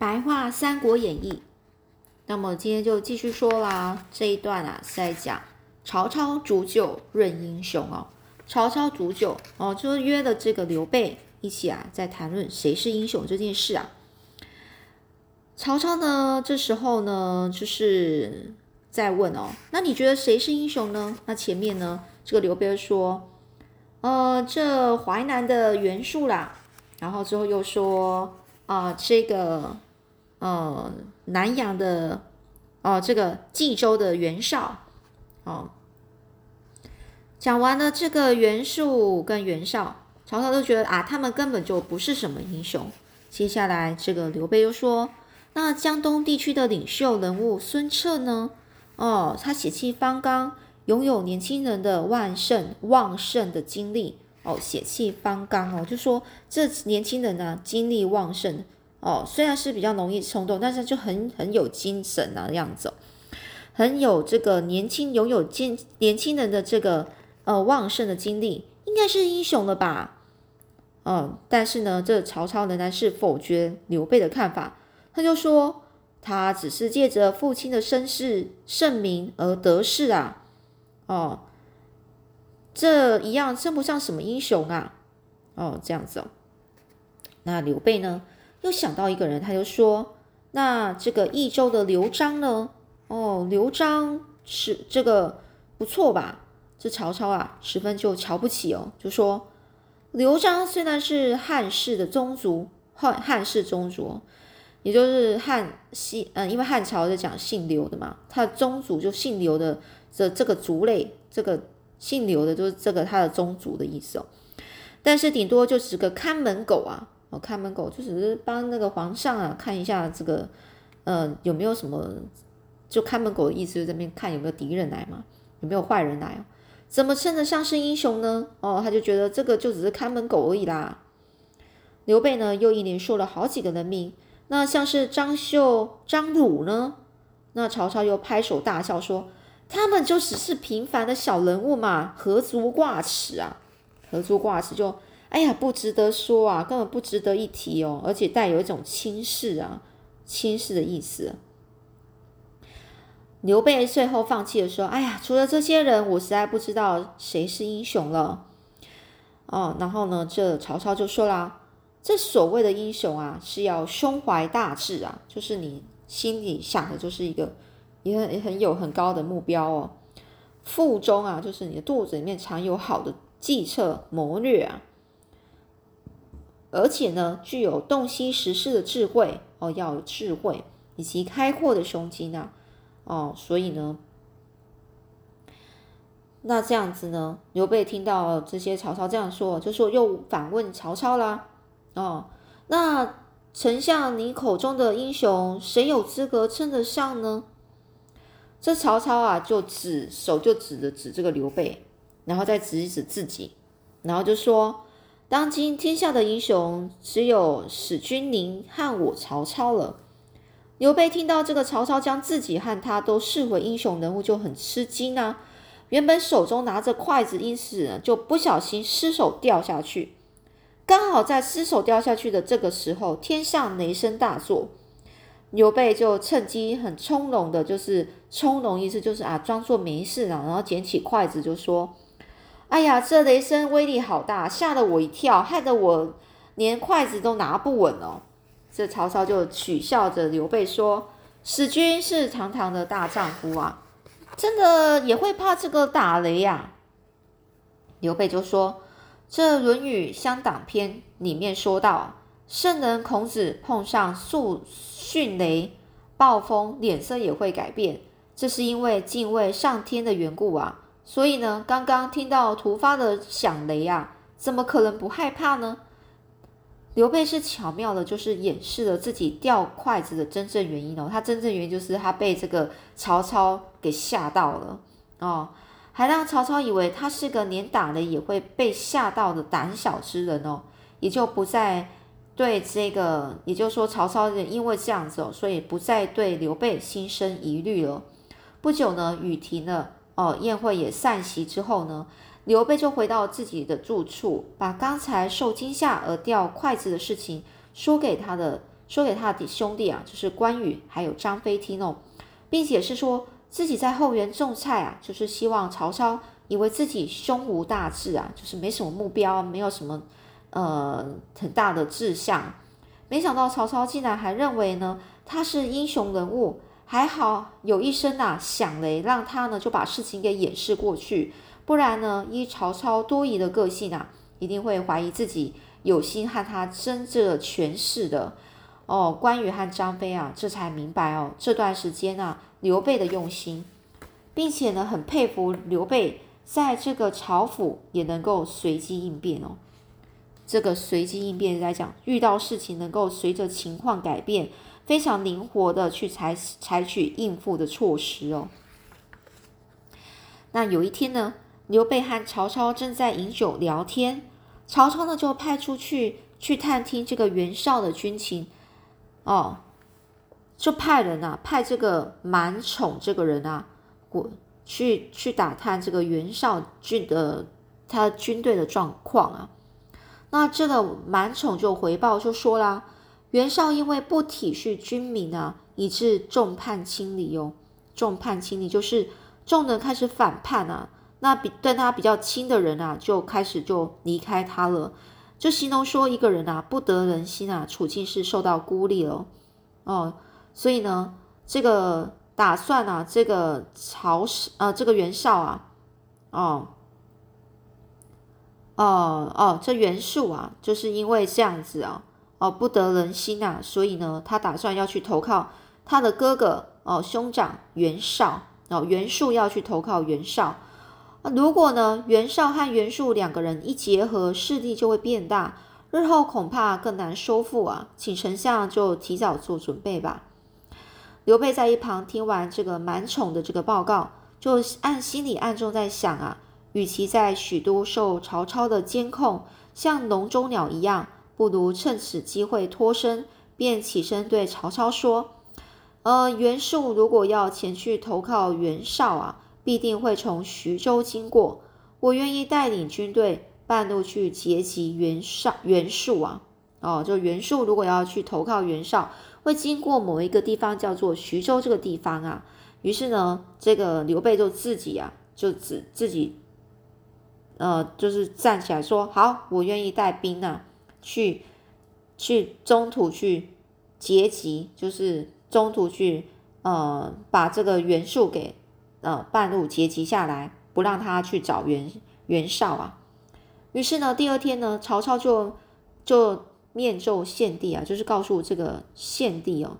白话《三国演义》。那么今天就继续说啦，这一段啊是在讲曹操煮酒论英雄哦。曹操煮酒哦，就是约了这个刘备一起啊，在谈论谁是英雄这件事啊。曹操呢，这时候呢，就是在问哦，那你觉得谁是英雄呢？那前面呢，这个刘备说，呃，这淮南的袁术啦，然后之后又说啊，这个呃南阳的哦，这个冀州的袁绍，哦，讲完了这个袁术跟袁绍，曹操都觉得啊，他们根本就不是什么英雄。接下来这个刘备又说。那江东地区的领袖人物孙策呢？哦，他血气方刚，拥有年轻人的旺盛旺盛的精力。哦，血气方刚哦，就说这年轻人呢，精力旺盛。哦，虽然是比较容易冲动，但是就很很有精神啊，样子，很有这个年轻拥有精年轻人的这个呃旺盛的精力，应该是英雄了吧？嗯，但是呢，这曹操仍然是否决刘备的看法。他就说，他只是借着父亲的身世盛名而得势啊，哦，这一样称不上什么英雄啊，哦，这样子哦。那刘备呢，又想到一个人，他就说，那这个益州的刘璋呢，哦，刘璋是这个不错吧？这曹操啊，十分就瞧不起哦，就说刘璋虽然是汉室的宗族，汉汉室宗族。也就是汉西，嗯，因为汉朝在讲姓刘的嘛，他的宗族就姓刘的这这个族类，这个姓刘的就是这个他的宗族的意思哦。但是顶多就是个看门狗啊，哦，看门狗就只是帮那个皇上啊看一下这个，呃，有没有什么，就看门狗的意思就在那边看有没有敌人来嘛，有没有坏人来？怎么称得上是英雄呢？哦，他就觉得这个就只是看门狗而已啦。刘备呢又一连说了好几个人名。那像是张绣、张鲁呢？那曹操又拍手大笑说：“他们就只是平凡的小人物嘛，何足挂齿啊？何足挂齿？就哎呀，不值得说啊，根本不值得一提哦，而且带有一种轻视啊、轻视的意思。”刘备最后放弃的说：“哎呀，除了这些人，我实在不知道谁是英雄了。”哦，然后呢，这曹操就说啦。这所谓的英雄啊，是要胸怀大志啊，就是你心里想的，就是一个也很也很有很高的目标哦。腹中啊，就是你的肚子里面藏有好的计策谋略啊，而且呢，具有洞悉时事的智慧哦，要有智慧以及开阔的胸襟啊，哦，所以呢，那这样子呢，刘备听到这些曹操这样说，就说又反问曹操啦。哦，那丞相，你口中的英雄，谁有资格称得上呢？这曹操啊，就指手就指着指这个刘备，然后再指一指自己，然后就说：当今天下的英雄，只有史君宁和我曹操了。刘备听到这个曹操将自己和他都视为英雄人物，就很吃惊啊。原本手中拿着筷子，因此就不小心失手掉下去。刚好在失手掉下去的这个时候，天上雷声大作，刘备就趁机很从容的，就是从容意思就是啊，装作没事啊，然后捡起筷子就说：“哎呀，这雷声威力好大，吓得我一跳，害得我连筷子都拿不稳哦。”这曹操就取笑着刘备说：“使君是堂堂的大丈夫啊，真的也会怕这个打雷呀？”刘备就说。这《论语乡党篇》里面说到，圣人孔子碰上速迅雷、暴风，脸色也会改变，这是因为敬畏上天的缘故啊。所以呢，刚刚听到突发的响雷啊，怎么可能不害怕呢？刘备是巧妙的，就是掩饰了自己掉筷子的真正原因哦。他真正原因就是他被这个曹操给吓到了哦。还让曹操以为他是个连打雷也会被吓到的胆小之人哦，也就不再对这个，也就是说曹操因为这样子哦，所以不再对刘备心生疑虑了。不久呢，雨停了哦，宴会也散席之后呢，刘备就回到自己的住处，把刚才受惊吓而掉筷子的事情说给他的说给他的兄弟啊，就是关羽还有张飞听哦，并且是说自己在后园种菜啊，就是希望曹操以为自己胸无大志啊，就是没什么目标，没有什么呃很大的志向。没想到曹操竟然还认为呢他是英雄人物，还好有一声呐响雷，让他呢就把事情给掩饰过去，不然呢依曹操多疑的个性啊，一定会怀疑自己有心和他争这权势的。哦，关羽和张飞啊，这才明白哦，这段时间啊，刘备的用心，并且呢，很佩服刘备在这个朝府也能够随机应变哦。这个随机应变来讲，遇到事情能够随着情况改变，非常灵活的去采采取应付的措施哦。那有一天呢，刘备和曹操正在饮酒聊天，曹操呢就派出去去探听这个袁绍的军情。哦，就派人啊，派这个满宠这个人啊，过去去打探这个袁绍军的他军队的状况啊。那这个满宠就回报就说啦，袁绍因为不体恤军民啊，以致众叛亲离哦。众叛亲离就是众人开始反叛啊，那比对他比较亲的人啊，就开始就离开他了。就形容说一个人啊不得人心啊，处境是受到孤立了哦，所以呢，这个打算啊，这个曹氏呃，这个袁绍啊，哦哦哦，这袁术啊，就是因为这样子啊，哦不得人心啊，所以呢，他打算要去投靠他的哥哥哦，兄长袁绍哦，袁术要去投靠袁绍。那如果呢，袁绍和袁术两个人一结合，势力就会变大，日后恐怕更难收复啊！请丞相就提早做准备吧。刘备在一旁听完这个满宠的这个报告，就暗心里暗中在想啊，与其在许都受曹操的监控，像笼中鸟一样，不如趁此机会脱身。便起身对曹操说：“呃，袁术如果要前去投靠袁绍啊。”必定会从徐州经过，我愿意带领军队半路去截击袁绍、袁术啊！哦，就袁术如果要去投靠袁绍，会经过某一个地方，叫做徐州这个地方啊。于是呢，这个刘备就自己啊，就自自己，呃，就是站起来说：“好，我愿意带兵啊，去去中途去截击，就是中途去呃，把这个袁术给。”呃，半路截击下来，不让他去找袁袁绍啊。于是呢，第二天呢，曹操就就面奏献帝啊，就是告诉这个献帝哦，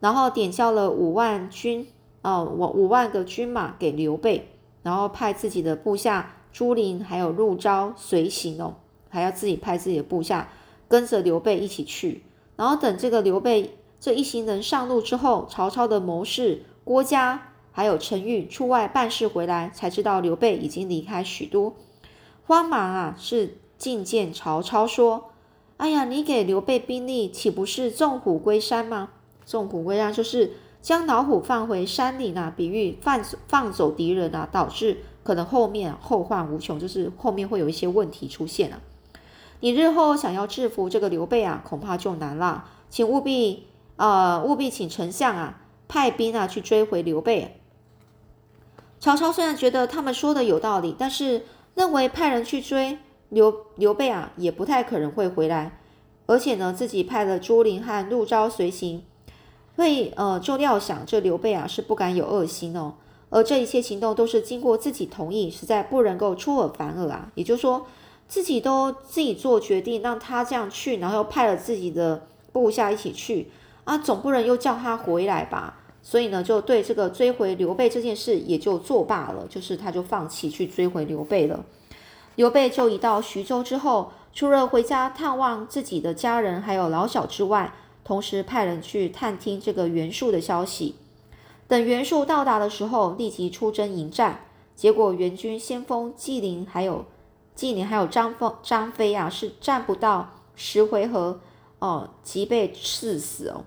然后点交了五万军哦，我五万个军马给刘备，然后派自己的部下朱林还有陆昭随行哦，还要自己派自己的部下跟着刘备一起去。然后等这个刘备这一行人上路之后，曹操的谋士郭嘉。还有陈玉出外办事回来，才知道刘备已经离开许都，慌忙啊，是觐见曹操说：“哎呀，你给刘备兵力，岂不是纵虎归山吗？纵虎归山就是将老虎放回山里呢，比喻放放走敌人啊，导致可能后面后患无穷，就是后面会有一些问题出现啊。你日后想要制服这个刘备啊，恐怕就难了，请务必呃务必请丞相啊派兵啊去追回刘备。”曹操虽然觉得他们说的有道理，但是认为派人去追刘刘备啊，也不太可能会回来。而且呢，自己派了朱灵和陆昭随行，会呃就料想这刘备啊是不敢有恶心哦。而这一切行动都是经过自己同意，实在不能够出尔反尔啊。也就是说，自己都自己做决定，让他这样去，然后又派了自己的部下一起去啊，总不能又叫他回来吧？所以呢，就对这个追回刘备这件事也就作罢了，就是他就放弃去追回刘备了。刘备就一到徐州之后，除了回家探望自己的家人还有老小之外，同时派人去探听这个袁术的消息。等袁术到达的时候，立即出征迎战。结果袁军先锋纪灵还有纪灵还有张飞张飞啊，是战不到十回合哦，即被刺死哦。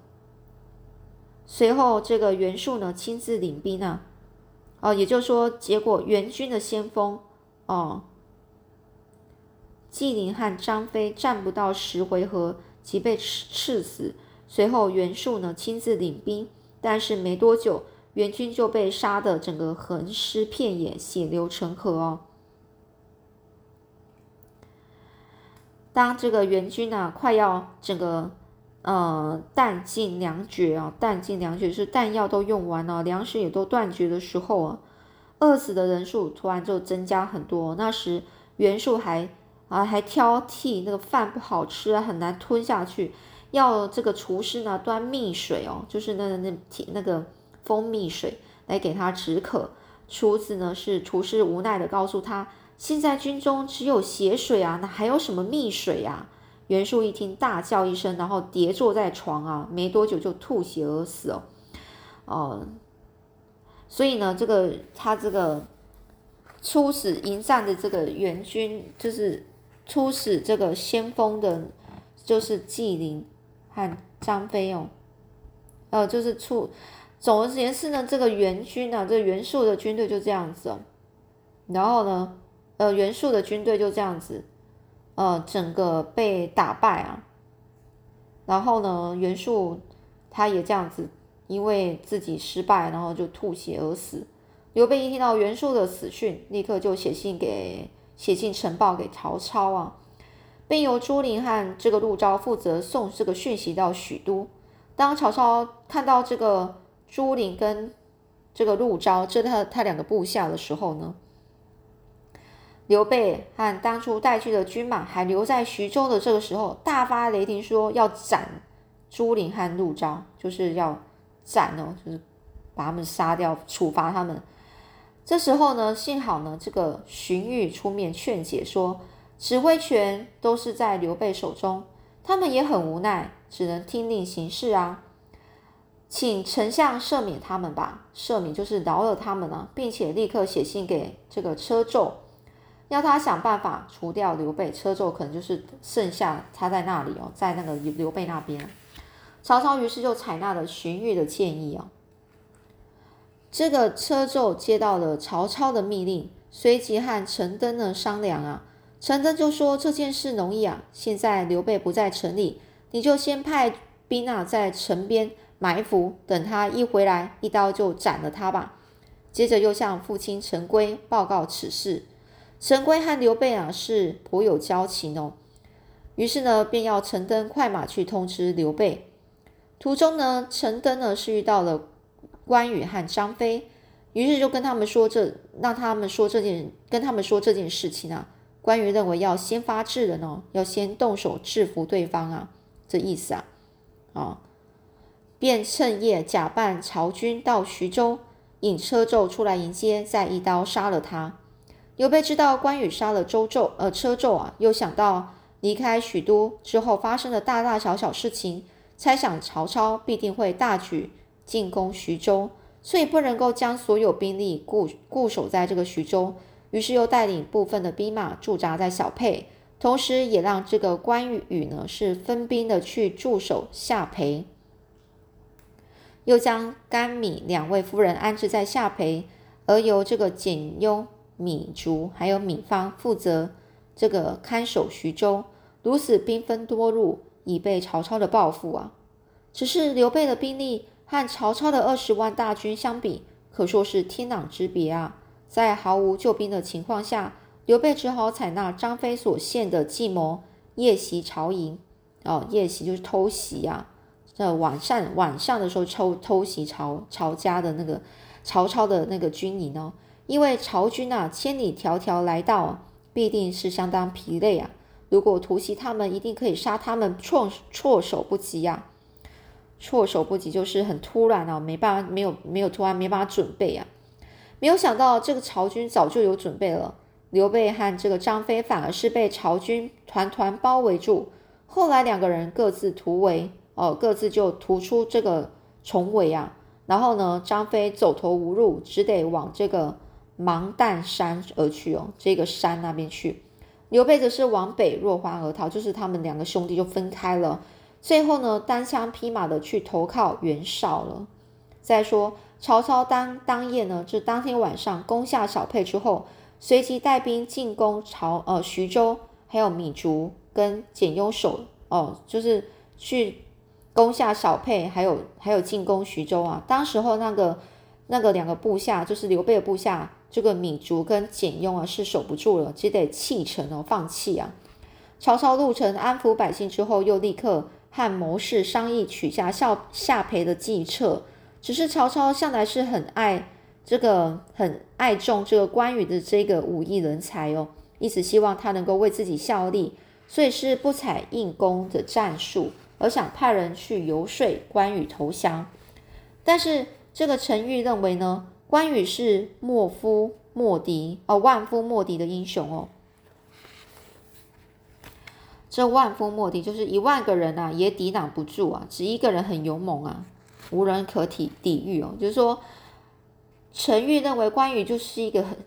随后，这个袁术呢亲自领兵啊，哦，也就是说，结果袁军的先锋哦，纪灵和张飞战不到十回合即被刺刺死，随后袁术呢亲自领兵，但是没多久，袁军就被杀的整个横尸遍野，血流成河哦。当这个援军啊快要整个呃弹尽粮绝啊，弹尽粮绝是弹药都用完了，粮食也都断绝的时候啊，饿死的人数突然就增加很多。那时袁术还啊还挑剔那个饭不好吃，很难吞下去，要这个厨师呢端蜜水哦，就是那那那个蜂蜜水来给他止渴。厨子呢是厨师无奈的告诉他。现在军中只有血水啊，那还有什么蜜水啊？袁术一听，大叫一声，然后跌坐在床啊，没多久就吐血而死哦。哦，所以呢，这个他这个出使迎战的这个援军，就是出使这个先锋的，就是纪灵和张飞哦。呃，就是出，总而言之呢，这个援军呢，这袁术的军队就这样子哦。然后呢？呃，袁术的军队就这样子，呃，整个被打败啊。然后呢，袁术他也这样子，因为自己失败，然后就吐血而死。刘备一听到袁术的死讯，立刻就写信给写信呈报给曹操啊，并由朱灵和这个陆昭负责送这个讯息到许都。当曹操看到这个朱灵跟这个陆昭这他他两个部下的时候呢？刘备和当初带去的军马还留在徐州的这个时候，大发雷霆，说要斩朱灵和陆昭，就是要斩哦，就是把他们杀掉，处罚他们。这时候呢，幸好呢，这个荀彧出面劝解，说指挥权都是在刘备手中，他们也很无奈，只能听令行事啊，请丞相赦免他们吧，赦免就是饶了他们了，并且立刻写信给这个车胄。要他想办法除掉刘备，车胄可能就是剩下他在那里哦，在那个刘备那边。曹操于是就采纳了荀彧的建议哦。这个车胄接到了曹操的密令，随即和陈登呢商量啊。陈登就说这件事容易啊，现在刘备不在城里，你就先派兵啊在城边埋伏，等他一回来，一刀就斩了他吧。接着又向父亲陈规报告此事。陈规和刘备啊是颇有交情哦，于是呢便要陈登快马去通知刘备。途中呢，陈登呢是遇到了关羽和张飞，于是就跟他们说这，让他们说这件，跟他们说这件事情啊。关羽认为要先发制人哦，要先动手制服对方啊，这意思啊，啊，便趁夜假扮曹军到徐州，引车胄出来迎接，再一刀杀了他。刘备知道关羽杀了周胄，呃，车胄啊，又想到离开许都之后发生的大大小小事情，猜想曹操必定会大举进攻徐州，所以不能够将所有兵力固固守在这个徐州，于是又带领部分的兵马驻扎在小沛，同时也让这个关羽呢是分兵的去驻守下邳，又将甘米两位夫人安置在下邳，而由这个简雍。米竹还有米方负责这个看守徐州，如此兵分多路，以备曹操的报复啊。只是刘备的兵力和曹操的二十万大军相比，可说是天壤之别啊。在毫无救兵的情况下，刘备只好采纳张飞所献的计谋，夜袭曹营。哦，夜袭就是偷袭啊。在晚上晚上的时候偷偷袭曹曹家的那个曹操的那个军营哦。因为曹军啊，千里迢迢来到，必定是相当疲累啊。如果突袭他们，一定可以杀他们措措手不及呀。措手不及就是很突然啊，没办法，没有没有突然，没办法准备啊。没有想到这个曹军早就有准备了，刘备和这个张飞反而是被曹军团团包围住。后来两个人各自突围，哦，各自就突出这个重围啊。然后呢，张飞走投无路，只得往这个。芒砀山而去哦，这个山那边去。刘备则是往北落荒而逃，就是他们两个兄弟就分开了。最后呢，单枪匹马的去投靠袁绍了。再说曹操当当夜呢，就当天晚上攻下小沛之后，随即带兵进攻曹呃徐州，还有米竹跟简雍守哦，就是去攻下小沛，还有还有进攻徐州啊。当时候那个那个两个部下，就是刘备的部下，这个米竹跟简雍啊，是守不住了，只得弃城哦，放弃啊。曹操入城安抚百姓之后，又立刻和谋士商议取下夏夏培的计策。只是曹操向来是很爱这个，很爱重这个关羽的这个武艺人才哦，一直希望他能够为自己效力，所以是不采硬攻的战术，而想派人去游说关羽投降。但是这个陈玉认为呢，关羽是莫夫莫敌哦，万夫莫敌的英雄哦。这万夫莫敌，就是一万个人啊，也抵挡不住啊，只一个人很勇猛啊，无人可抵抵御哦。就是说，陈玉认为关羽就是一个很，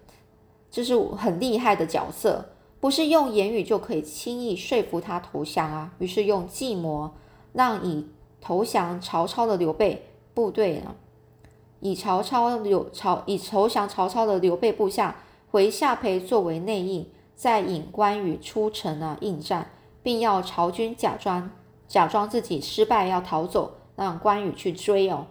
就是很厉害的角色，不是用言语就可以轻易说服他投降啊。于是用计谋，让以投降曹操的刘备部队啊，以曹操刘曹以投降曹操的刘备部下回下邳作为内应，再引关羽出城啊应战。并要曹军假装假装自己失败要逃走，让关羽去追哦。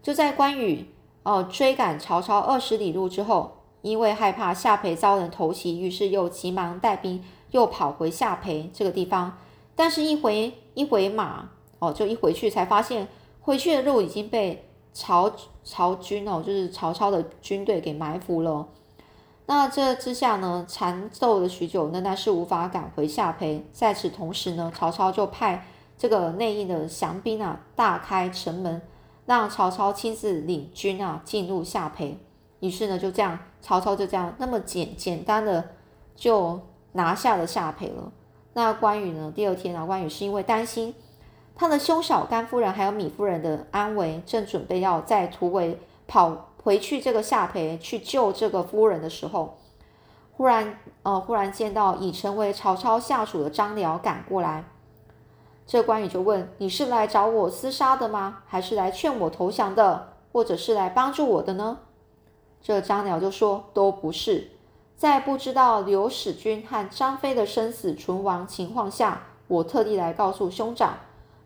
就在关羽哦追赶曹操二十里路之后，因为害怕夏培遭人偷袭，于是又急忙带兵又跑回夏培这个地方。但是，一回一回马哦，就一回去才发现，回去的路已经被曹曹军哦，就是曹操的军队给埋伏了。那这之下呢，缠斗了许久，仍然是无法赶回下邳。在此同时呢，曹操就派这个内应的降兵啊，大开城门，让曹操亲自领军啊进入下邳。于是呢，就这样，曹操就这样那么简简单的就拿下了下邳了。那关羽呢，第二天啊，关羽是因为担心他的兄嫂甘夫人还有米夫人的安危，正准备要在突围跑。回去这个夏培去救这个夫人的时候，忽然呃，忽然见到已成为曹操下属的张辽赶过来，这关羽就问：“你是来找我厮杀的吗？还是来劝我投降的，或者是来帮助我的呢？”这张辽就说：“都不是，在不知道刘使君和张飞的生死存亡情况下，我特地来告诉兄长，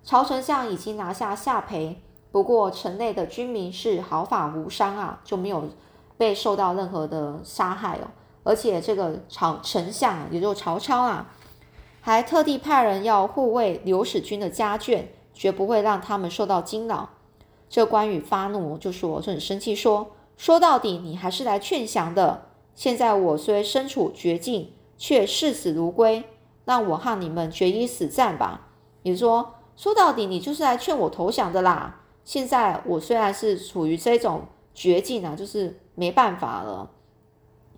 曹丞相已经拿下夏培。”不过城内的军民是毫发无伤啊，就没有被受到任何的杀害哦。而且这个曹丞相，也就曹操啊，还特地派人要护卫刘使君的家眷，绝不会让他们受到惊扰。这关羽发怒，就说就很生气，说说到底你还是来劝降的。现在我虽身处绝境，却视死如归，让我和你们决一死战吧。也就是说，说到底你就是来劝我投降的啦。现在我虽然是处于这种绝境啊，就是没办法了，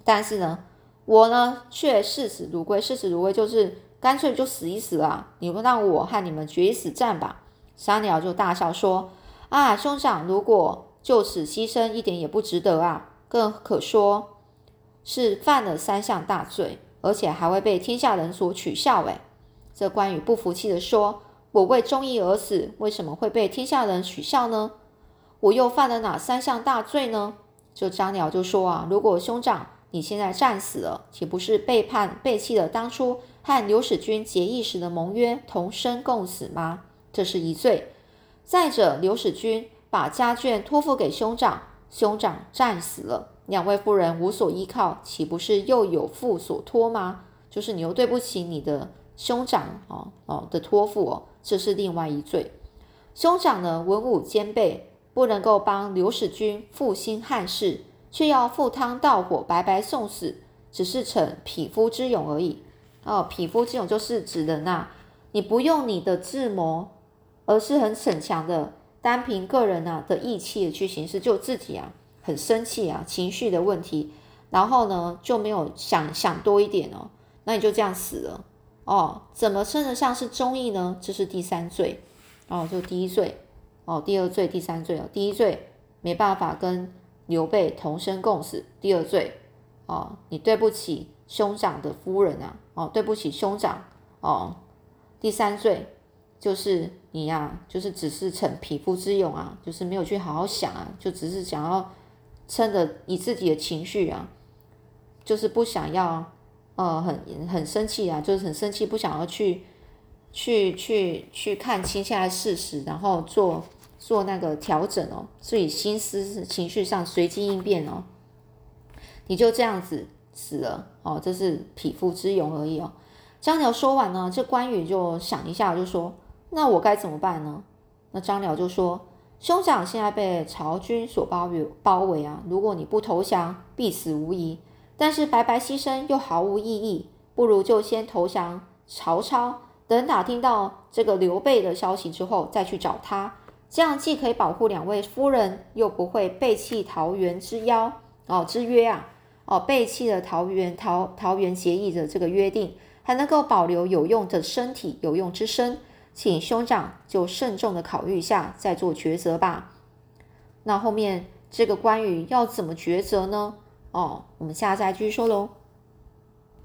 但是呢，我呢却视死如归。视死如归就是干脆就死一死了。你们让我和你们决一死战吧。三鸟就大笑说：“啊，兄长，如果就此牺牲，一点也不值得啊！更可说是犯了三项大罪，而且还会被天下人所取笑。”哎，这关羽不服气的说。我为忠义而死，为什么会被天下人取笑呢？我又犯了哪三项大罪呢？就张辽就说啊，如果兄长你现在战死了，岂不是背叛背弃了当初和刘使君结义时的盟约，同生共死吗？这是一罪。再者，刘使君把家眷托付给兄长，兄长战死了，两位夫人无所依靠，岂不是又有负所托吗？就是你又对不起你的兄长哦哦的托付哦。这是另外一罪。兄长呢，文武兼备，不能够帮刘使君复兴汉室，却要赴汤蹈火，白白送死，只是逞匹夫之勇而已。哦，匹夫之勇就是指的那，你不用你的智谋，而是很逞强的，单凭个人啊的义气去行事，就自己啊很生气啊，情绪的问题，然后呢就没有想想多一点哦，那你就这样死了。哦，怎么称得上是忠义呢？这是第三罪，哦，就第一罪，哦，第二罪，第三罪哦。第一罪没办法跟刘备同生共死，第二罪，哦，你对不起兄长的夫人啊，哦，对不起兄长，哦，第三罪就是你呀，就是只是逞匹夫之勇啊，就是没有去好好想啊，就只是想要撑着你自己的情绪啊，就是不想要。呃，很很生气啊，就是很生气，不想要去去去去看清现在事实，然后做做那个调整哦，自己心思情绪上随机应变哦，你就这样子死了哦，这是匹夫之勇而已哦。张辽说完呢，这关羽就想一下，就说：“那我该怎么办呢？”那张辽就说：“兄长现在被曹军所包围，包围啊！如果你不投降，必死无疑。但是白白牺牲又毫无意义，不如就先投降曹操。等打听到这个刘备的消息之后，再去找他。这样既可以保护两位夫人，又不会背弃桃园之邀哦之约啊！哦，背弃了桃园桃桃园协议的这个约定。”还能够保留有用的身体、有用之身，请兄长就慎重的考虑一下，再做抉择吧。那后面这个关羽要怎么抉择呢？哦，我们下次再继续说喽。